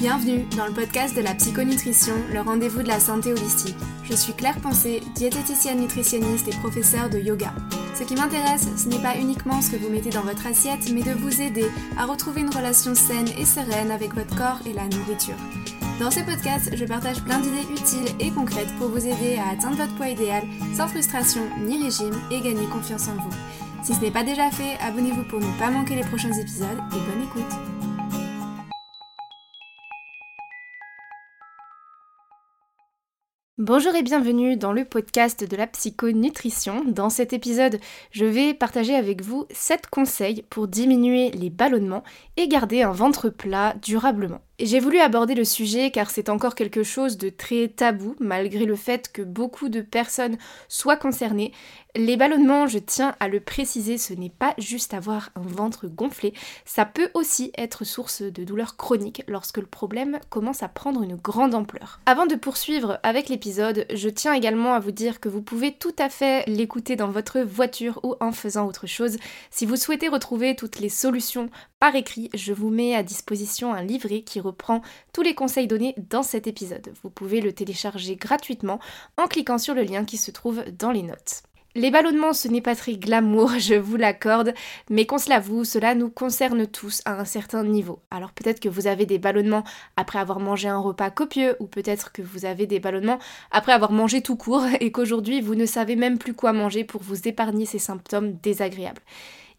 Bienvenue dans le podcast de la psychonutrition, le rendez-vous de la santé holistique. Je suis Claire Pensée, diététicienne nutritionniste et professeure de yoga. Ce qui m'intéresse, ce n'est pas uniquement ce que vous mettez dans votre assiette, mais de vous aider à retrouver une relation saine et sereine avec votre corps et la nourriture. Dans ce podcast, je partage plein d'idées utiles et concrètes pour vous aider à atteindre votre poids idéal sans frustration ni régime et gagner confiance en vous. Si ce n'est pas déjà fait, abonnez-vous pour ne pas manquer les prochains épisodes et bonne écoute. Bonjour et bienvenue dans le podcast de la psychonutrition. Dans cet épisode, je vais partager avec vous 7 conseils pour diminuer les ballonnements et garder un ventre plat durablement. J'ai voulu aborder le sujet car c'est encore quelque chose de très tabou, malgré le fait que beaucoup de personnes soient concernées. Les ballonnements, je tiens à le préciser, ce n'est pas juste avoir un ventre gonflé, ça peut aussi être source de douleurs chroniques lorsque le problème commence à prendre une grande ampleur. Avant de poursuivre avec l'épisode, je tiens également à vous dire que vous pouvez tout à fait l'écouter dans votre voiture ou en faisant autre chose. Si vous souhaitez retrouver toutes les solutions par écrit, je vous mets à disposition un livret qui reprend tous les conseils donnés dans cet épisode. Vous pouvez le télécharger gratuitement en cliquant sur le lien qui se trouve dans les notes. Les ballonnements, ce n'est pas très glamour, je vous l'accorde, mais qu'on se l'avoue, cela nous concerne tous à un certain niveau. Alors peut-être que vous avez des ballonnements après avoir mangé un repas copieux, ou peut-être que vous avez des ballonnements après avoir mangé tout court, et qu'aujourd'hui vous ne savez même plus quoi manger pour vous épargner ces symptômes désagréables.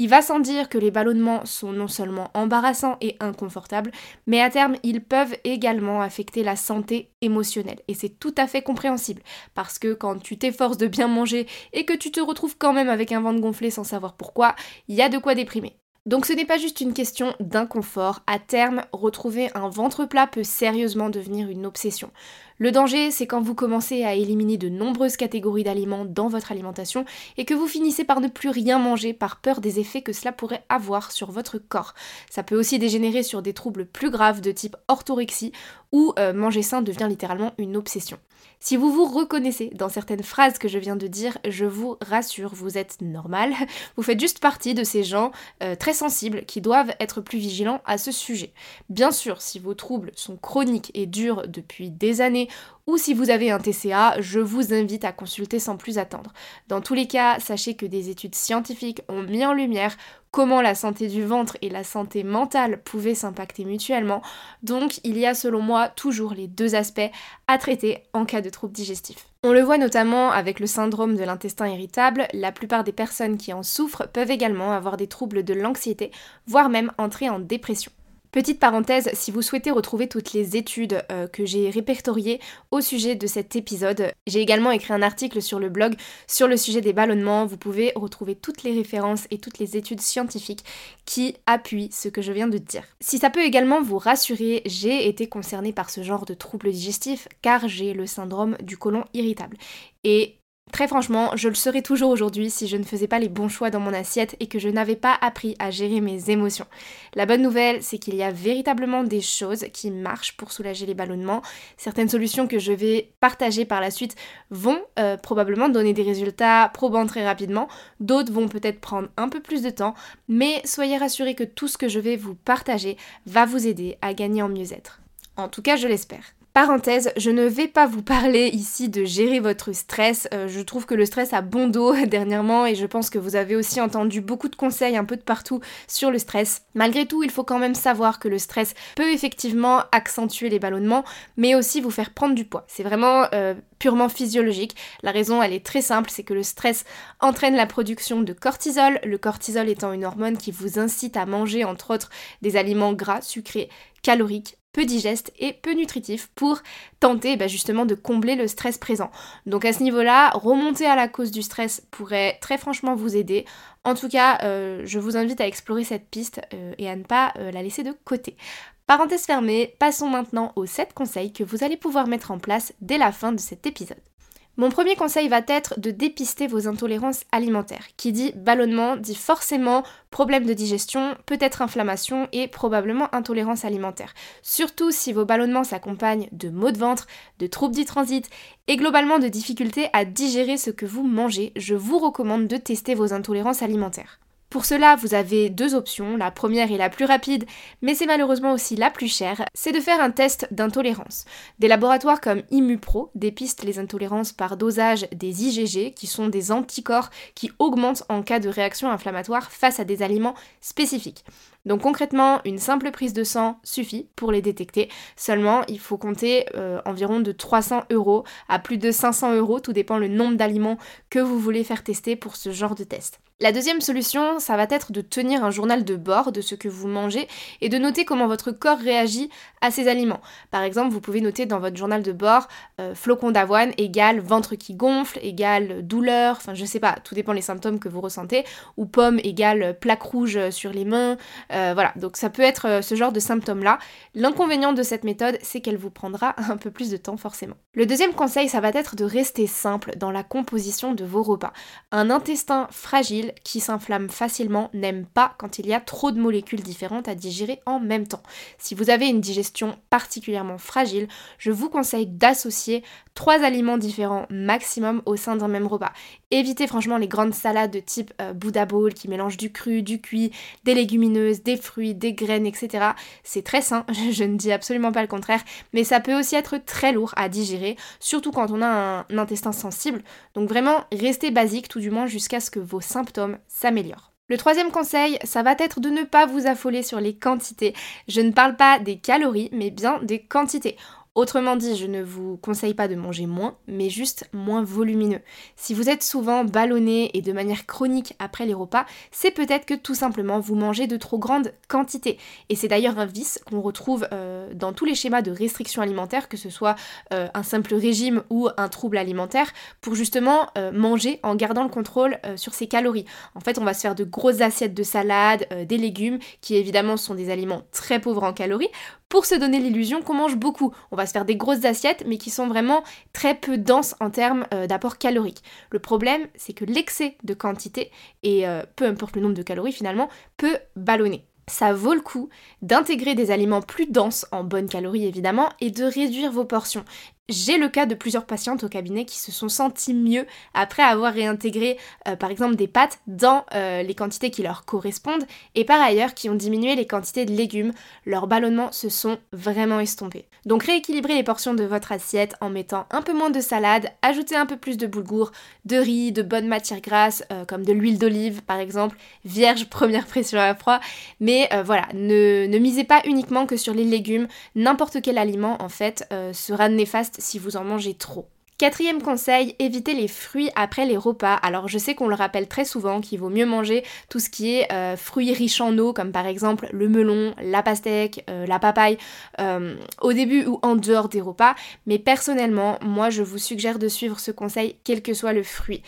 Il va sans dire que les ballonnements sont non seulement embarrassants et inconfortables, mais à terme, ils peuvent également affecter la santé émotionnelle. Et c'est tout à fait compréhensible, parce que quand tu t'efforces de bien manger et que tu te retrouves quand même avec un ventre gonflé sans savoir pourquoi, il y a de quoi déprimer. Donc ce n'est pas juste une question d'inconfort, à terme, retrouver un ventre plat peut sérieusement devenir une obsession. Le danger, c'est quand vous commencez à éliminer de nombreuses catégories d'aliments dans votre alimentation et que vous finissez par ne plus rien manger par peur des effets que cela pourrait avoir sur votre corps. Ça peut aussi dégénérer sur des troubles plus graves de type orthorexie où euh, manger sain devient littéralement une obsession. Si vous vous reconnaissez dans certaines phrases que je viens de dire, je vous rassure, vous êtes normal. Vous faites juste partie de ces gens euh, très sensibles qui doivent être plus vigilants à ce sujet. Bien sûr, si vos troubles sont chroniques et durent depuis des années ou si vous avez un TCA, je vous invite à consulter sans plus attendre. Dans tous les cas, sachez que des études scientifiques ont mis en lumière comment la santé du ventre et la santé mentale pouvaient s'impacter mutuellement, donc il y a selon moi toujours les deux aspects à traiter en cas de troubles digestifs. On le voit notamment avec le syndrome de l'intestin irritable, la plupart des personnes qui en souffrent peuvent également avoir des troubles de l'anxiété, voire même entrer en dépression. Petite parenthèse, si vous souhaitez retrouver toutes les études euh, que j'ai répertoriées au sujet de cet épisode, j'ai également écrit un article sur le blog sur le sujet des ballonnements. Vous pouvez retrouver toutes les références et toutes les études scientifiques qui appuient ce que je viens de dire. Si ça peut également vous rassurer, j'ai été concernée par ce genre de troubles digestifs car j'ai le syndrome du côlon irritable. Et Très franchement, je le serais toujours aujourd'hui si je ne faisais pas les bons choix dans mon assiette et que je n'avais pas appris à gérer mes émotions. La bonne nouvelle, c'est qu'il y a véritablement des choses qui marchent pour soulager les ballonnements. Certaines solutions que je vais partager par la suite vont euh, probablement donner des résultats probants très rapidement. D'autres vont peut-être prendre un peu plus de temps, mais soyez rassurés que tout ce que je vais vous partager va vous aider à gagner en mieux-être. En tout cas, je l'espère. Parenthèse, je ne vais pas vous parler ici de gérer votre stress. Euh, je trouve que le stress a bon dos dernièrement et je pense que vous avez aussi entendu beaucoup de conseils un peu de partout sur le stress. Malgré tout, il faut quand même savoir que le stress peut effectivement accentuer les ballonnements, mais aussi vous faire prendre du poids. C'est vraiment euh, purement physiologique. La raison, elle est très simple, c'est que le stress entraîne la production de cortisol, le cortisol étant une hormone qui vous incite à manger entre autres des aliments gras, sucrés, caloriques, peu digeste et peu nutritif pour tenter bah, justement de combler le stress présent. Donc à ce niveau-là, remonter à la cause du stress pourrait très franchement vous aider. En tout cas, euh, je vous invite à explorer cette piste euh, et à ne pas euh, la laisser de côté. Parenthèse fermée, passons maintenant aux 7 conseils que vous allez pouvoir mettre en place dès la fin de cet épisode. Mon premier conseil va être de dépister vos intolérances alimentaires. Qui dit ballonnement dit forcément problème de digestion, peut-être inflammation et probablement intolérance alimentaire. Surtout si vos ballonnements s'accompagnent de maux de ventre, de troubles du transit et globalement de difficultés à digérer ce que vous mangez, je vous recommande de tester vos intolérances alimentaires. Pour cela, vous avez deux options. La première est la plus rapide, mais c'est malheureusement aussi la plus chère, c'est de faire un test d'intolérance. Des laboratoires comme ImuPro dépistent les intolérances par dosage des IgG, qui sont des anticorps qui augmentent en cas de réaction inflammatoire face à des aliments spécifiques. Donc concrètement, une simple prise de sang suffit pour les détecter. Seulement, il faut compter euh, environ de 300 euros à plus de 500 euros, tout dépend le nombre d'aliments que vous voulez faire tester pour ce genre de test. La deuxième solution, ça va être de tenir un journal de bord de ce que vous mangez et de noter comment votre corps réagit à ces aliments. Par exemple, vous pouvez noter dans votre journal de bord euh, flocon d'avoine égale ventre qui gonfle, égale douleur, enfin je sais pas, tout dépend les symptômes que vous ressentez, ou pomme égale plaque rouge sur les mains, euh, voilà, donc ça peut être euh, ce genre de symptômes-là. L'inconvénient de cette méthode, c'est qu'elle vous prendra un peu plus de temps forcément. Le deuxième conseil, ça va être de rester simple dans la composition de vos repas. Un intestin fragile qui s'inflamme facilement n'aime pas quand il y a trop de molécules différentes à digérer en même temps. Si vous avez une digestion particulièrement fragile, je vous conseille d'associer trois aliments différents maximum au sein d'un même repas. Évitez franchement les grandes salades de type euh, Buddha Bowl qui mélangent du cru, du cuit, des légumineuses, des fruits, des graines, etc. C'est très sain, je ne dis absolument pas le contraire, mais ça peut aussi être très lourd à digérer, surtout quand on a un intestin sensible. Donc vraiment, restez basique tout du moins jusqu'à ce que vos symptômes s'améliore. Le troisième conseil, ça va être de ne pas vous affoler sur les quantités. Je ne parle pas des calories, mais bien des quantités. Autrement dit, je ne vous conseille pas de manger moins, mais juste moins volumineux. Si vous êtes souvent ballonné et de manière chronique après les repas, c'est peut-être que tout simplement vous mangez de trop grandes quantités. Et c'est d'ailleurs un vice qu'on retrouve euh, dans tous les schémas de restriction alimentaire, que ce soit euh, un simple régime ou un trouble alimentaire, pour justement euh, manger en gardant le contrôle sur ses calories. En fait, on va se faire de grosses assiettes de salade, des légumes, qui évidemment sont des aliments très pauvres en calories, pour se donner l'illusion qu'on mange beaucoup. On va se faire des grosses assiettes, mais qui sont vraiment très peu denses en termes euh, d'apport calorique. Le problème, c'est que l'excès de quantité, et euh, peu importe le nombre de calories finalement, peut ballonner ça vaut le coup d'intégrer des aliments plus denses en bonnes calories évidemment et de réduire vos portions. J'ai le cas de plusieurs patientes au cabinet qui se sont senties mieux après avoir réintégré euh, par exemple des pâtes dans euh, les quantités qui leur correspondent et par ailleurs qui ont diminué les quantités de légumes. Leurs ballonnements se sont vraiment estompés. Donc rééquilibrez les portions de votre assiette en mettant un peu moins de salade, ajoutez un peu plus de boulgour, de riz, de bonnes matières grasses euh, comme de l'huile d'olive par exemple, vierge première pression à froid. Mais voilà, ne, ne, misez pas uniquement que sur les légumes, n'importe quel aliment en fait sera néfaste si vous en mangez trop. Quatrième conseil, évitez les fruits après les repas. Alors je sais qu'on le rappelle très souvent qu'il vaut mieux manger tout ce qui est euh, fruits riches en eau, comme par exemple le melon, la pastèque, euh, la papaye, euh, au début ou en dehors des repas. Mais personnellement, moi je vous suggère de suivre ce conseil quel que soit le fruit.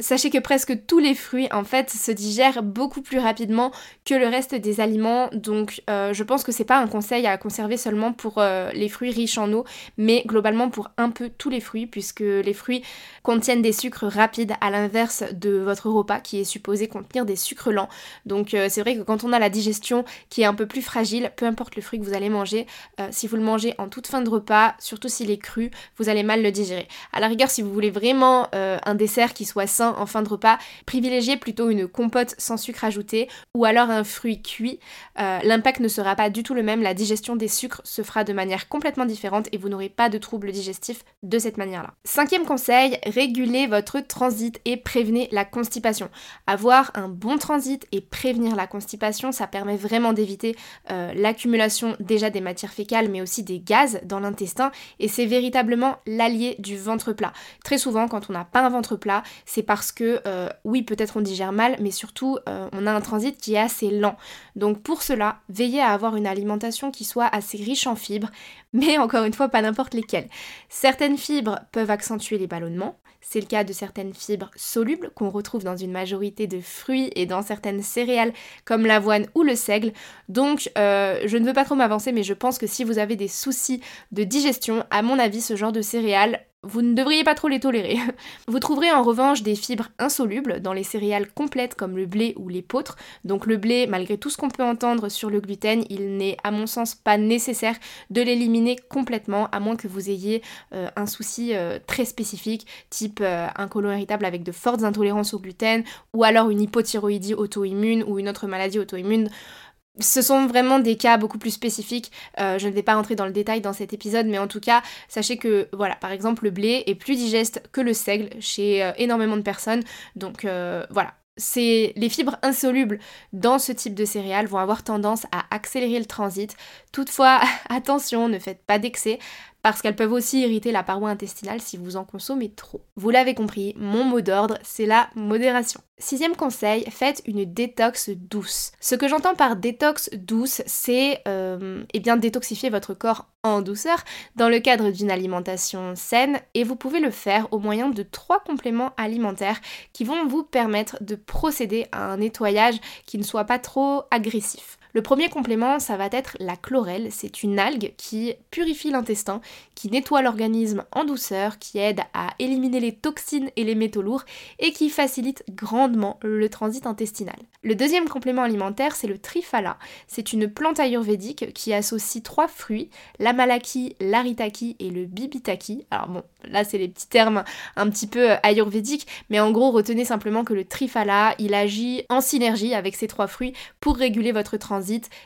Sachez que presque tous les fruits en fait se digèrent beaucoup plus rapidement que le reste des aliments, donc euh, je pense que c'est pas un conseil à conserver seulement pour euh, les fruits riches en eau, mais globalement pour un peu tous les fruits, puisque les fruits contiennent des sucres rapides à l'inverse de votre repas qui est supposé contenir des sucres lents. Donc euh, c'est vrai que quand on a la digestion qui est un peu plus fragile, peu importe le fruit que vous allez manger, si vous le mangez en toute fin de repas, surtout s'il est cru, vous allez mal le digérer. À la rigueur, si vous voulez vraiment un dessert qui soit sain en fin de repas, privilégiez plutôt une compote sans sucre ajouté ou alors un fruit cuit. Euh, l'impact ne sera pas du tout le même, la digestion des sucres se fera de manière complètement différente et vous n'aurez pas de troubles digestifs de cette manière-là. Cinquième conseil, régulez votre transit et prévenez la constipation. Avoir un bon transit et prévenir la constipation, ça permet vraiment d'éviter euh, l'accumulation déjà des matières fécales mais aussi des gaz dans l'intestin et c'est véritablement l'allié du ventre plat. Très souvent quand on n'a pas un ventre plat, c'est parce parce que euh, oui, peut-être on digère mal, mais surtout euh, on a un transit qui est assez lent. Donc pour cela, veillez à avoir une alimentation qui soit assez riche en fibres, mais encore une fois pas n'importe lesquelles. Certaines fibres peuvent accentuer les ballonnements, c'est le cas de certaines fibres solubles qu'on retrouve dans une majorité de fruits et dans certaines céréales comme l'avoine ou le seigle. Donc euh, je ne veux pas trop m'avancer mais je pense que si vous avez des soucis de digestion, à mon avis ce genre de céréales vous ne devriez pas trop les tolérer. Vous trouverez en revanche des fibres insolubles dans les céréales complètes comme le blé ou l'épeautre. Donc le blé, malgré tout ce qu'on peut entendre sur le gluten, il n'est à mon sens pas nécessaire de l'éliminer complètement, à moins que vous ayez euh, un souci euh, très spécifique, type euh, un côlon irritable avec de fortes intolérances au gluten, ou alors une hypothyroïdie auto-immune ou une autre maladie auto-immune. Ce sont vraiment des cas beaucoup plus spécifiques. Euh, je ne vais pas rentrer dans le détail dans cet épisode, mais en tout cas, sachez que, voilà, par exemple, le blé est plus digeste que le seigle chez euh, énormément de personnes. Donc euh, voilà, c'est les fibres insolubles dans ce type de céréales vont avoir tendance à accélérer le transit. Toutefois, attention, ne faites pas d'excès parce qu'elles peuvent aussi irriter la paroi intestinale si vous en consommez trop. Vous l'avez compris, mon mot d'ordre, c'est la modération. Sixième conseil, faites une détox douce. Ce que j'entends par détox douce, c'est euh, eh bien détoxifier votre corps en douceur dans le cadre d'une alimentation saine et vous pouvez le faire au moyen de trois compléments alimentaires qui vont vous permettre de procéder à un nettoyage qui ne soit pas trop agressif. Le premier complément, ça va être la chlorelle. C'est une algue qui purifie l'intestin, qui nettoie l'organisme en douceur, qui aide à éliminer les toxines et les métaux lourds et qui facilite grandement le transit intestinal. Le deuxième complément alimentaire, c'est le trifala. C'est une plante ayurvédique qui associe trois fruits, la malaki, l'aritaki et le bibitaki. Alors bon, là c'est les petits termes un petit peu ayurvédiques, mais en gros retenez simplement que le trifala, il agit en synergie avec ces trois fruits pour réguler votre transit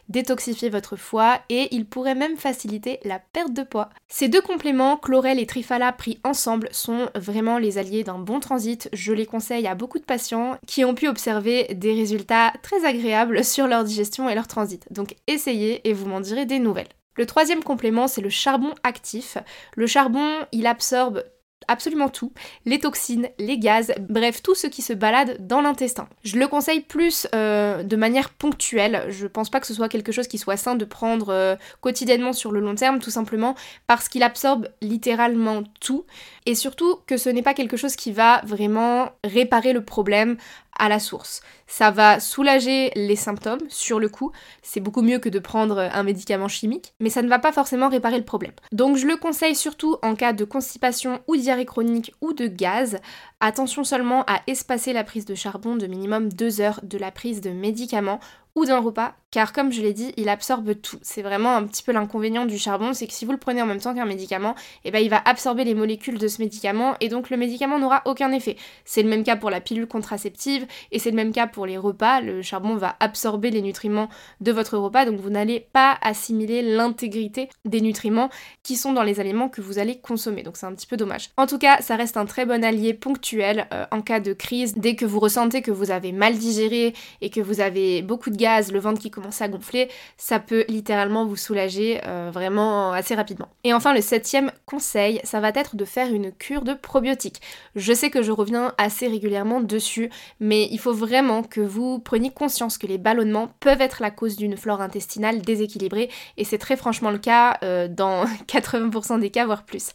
détoxifier votre foie et il pourrait même faciliter la perte de poids. Ces deux compléments, chlorelle et trifala pris ensemble, sont vraiment les alliés d'un bon transit. Je les conseille à beaucoup de patients qui ont pu observer des résultats très agréables sur leur digestion et leur transit. Donc essayez et vous m'en direz des nouvelles. Le troisième complément, c'est le charbon actif. Le charbon, il absorbe absolument tout, les toxines, les gaz, bref tout ce qui se balade dans l'intestin. Je le conseille plus euh, de manière ponctuelle, je pense pas que ce soit quelque chose qui soit sain de prendre euh, quotidiennement sur le long terme, tout simplement parce qu'il absorbe littéralement tout, et surtout que ce n'est pas quelque chose qui va vraiment réparer le problème à la source. Ça va soulager les symptômes sur le coup, c'est beaucoup mieux que de prendre un médicament chimique, mais ça ne va pas forcément réparer le problème. Donc je le conseille surtout en cas de constipation ou diarrhée chronique ou de gaz. Attention seulement à espacer la prise de charbon de minimum 2 heures de la prise de médicaments ou d'un repas, car comme je l'ai dit, il absorbe tout. C'est vraiment un petit peu l'inconvénient du charbon, c'est que si vous le prenez en même temps qu'un médicament, eh ben, il va absorber les molécules de ce médicament et donc le médicament n'aura aucun effet. C'est le même cas pour la pilule contraceptive et c'est le même cas pour les repas. Le charbon va absorber les nutriments de votre repas, donc vous n'allez pas assimiler l'intégrité des nutriments qui sont dans les aliments que vous allez consommer. Donc c'est un petit peu dommage. En tout cas, ça reste un très bon allié ponctuel euh, en cas de crise. Dès que vous ressentez que vous avez mal digéré et que vous avez beaucoup de le ventre qui commence à gonfler, ça peut littéralement vous soulager euh, vraiment assez rapidement. Et enfin, le septième conseil, ça va être de faire une cure de probiotiques. Je sais que je reviens assez régulièrement dessus, mais il faut vraiment que vous preniez conscience que les ballonnements peuvent être la cause d'une flore intestinale déséquilibrée, et c'est très franchement le cas euh, dans 80% des cas, voire plus.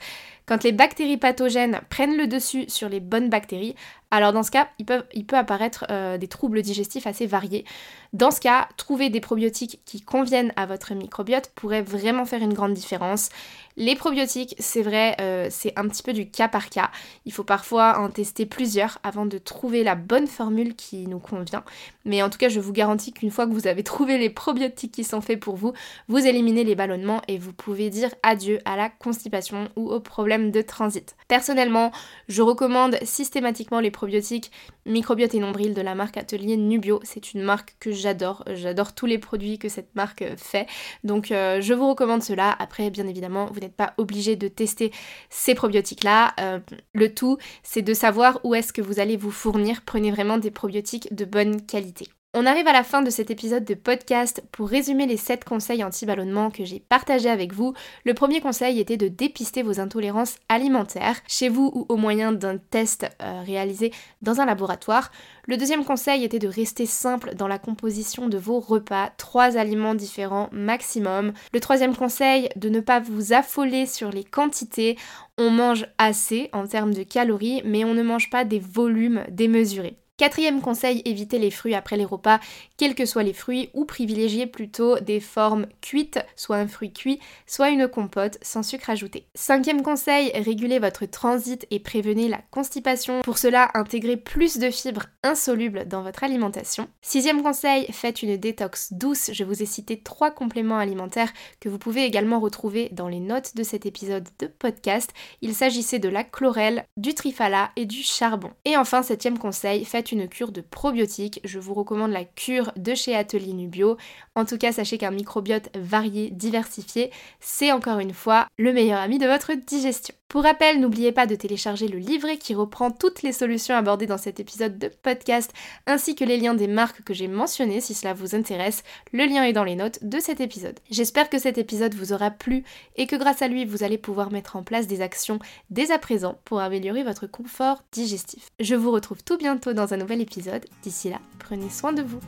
Quand les bactéries pathogènes prennent le dessus sur les bonnes bactéries, alors dans ce cas, il peut, apparaître euh, des troubles digestifs assez variés. Dans ce cas, trouver des probiotiques qui conviennent à votre microbiote pourrait vraiment faire une grande différence. Les probiotiques, c'est vrai, euh, c'est un petit peu du cas par cas. Il faut parfois en tester plusieurs avant de trouver la bonne formule qui nous convient. Mais en tout cas, je vous garantis qu'une fois que vous avez trouvé les probiotiques qui sont faits pour vous, vous éliminez les ballonnements et vous pouvez dire adieu à la constipation ou aux problèmes de transit. Personnellement, je recommande systématiquement les probiotiques Microbiote et Nombril de la marque Atelier Nubio. C'est une marque que j'adore. J'adore tous les produits que cette marque fait. Donc euh, je vous recommande cela. Après, bien évidemment, vous n'êtes pas obligé de tester ces probiotiques-là. Euh, le tout, c'est de savoir où est-ce que vous allez vous fournir. Prenez vraiment des probiotiques de bonne qualité. On arrive à la fin de cet épisode de podcast pour résumer les 7 conseils anti-ballonnement que j'ai partagés avec vous. Le premier conseil était de dépister vos intolérances alimentaires chez vous ou au moyen d'un test euh, réalisé dans un laboratoire. Le deuxième conseil était de rester simple dans la composition de vos repas, trois aliments différents maximum. Le troisième conseil, de ne pas vous affoler sur les quantités. On mange assez en termes de calories, mais on ne mange pas des volumes démesurés. Quatrième conseil, évitez les fruits après les repas, quels que soient les fruits, ou privilégiez plutôt des formes cuites, soit un fruit cuit, soit une compote sans sucre ajouté. Cinquième conseil, régulez votre transit et prévenez la constipation. Pour cela, intégrez plus de fibres insolubles dans votre alimentation. Sixième conseil, faites une détox douce. Je vous ai cité trois compléments alimentaires que vous pouvez également retrouver dans les notes de cet épisode de podcast. Il s'agissait de la chlorelle, du trifala et du charbon. Et enfin, septième conseil, une cure de probiotiques. Je vous recommande la cure de chez Atelier Nubio. En tout cas, sachez qu'un microbiote varié, diversifié, c'est encore une fois le meilleur ami de votre digestion. Pour rappel, n'oubliez pas de télécharger le livret qui reprend toutes les solutions abordées dans cet épisode de podcast, ainsi que les liens des marques que j'ai mentionnées si cela vous intéresse. Le lien est dans les notes de cet épisode. J'espère que cet épisode vous aura plu et que grâce à lui, vous allez pouvoir mettre en place des actions dès à présent pour améliorer votre confort digestif. Je vous retrouve tout bientôt dans un nouvel épisode. D'ici là, prenez soin de vous.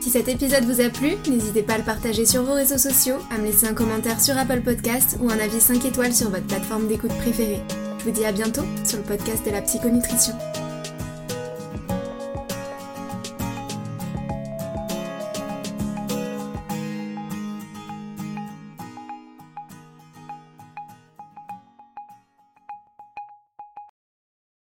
Si cet épisode vous a plu, n'hésitez pas à le partager sur vos réseaux sociaux, à me laisser un commentaire sur Apple Podcast ou un avis 5 étoiles sur votre plateforme d'écoute préférée. Je vous dis à bientôt sur le podcast de la psychonutrition.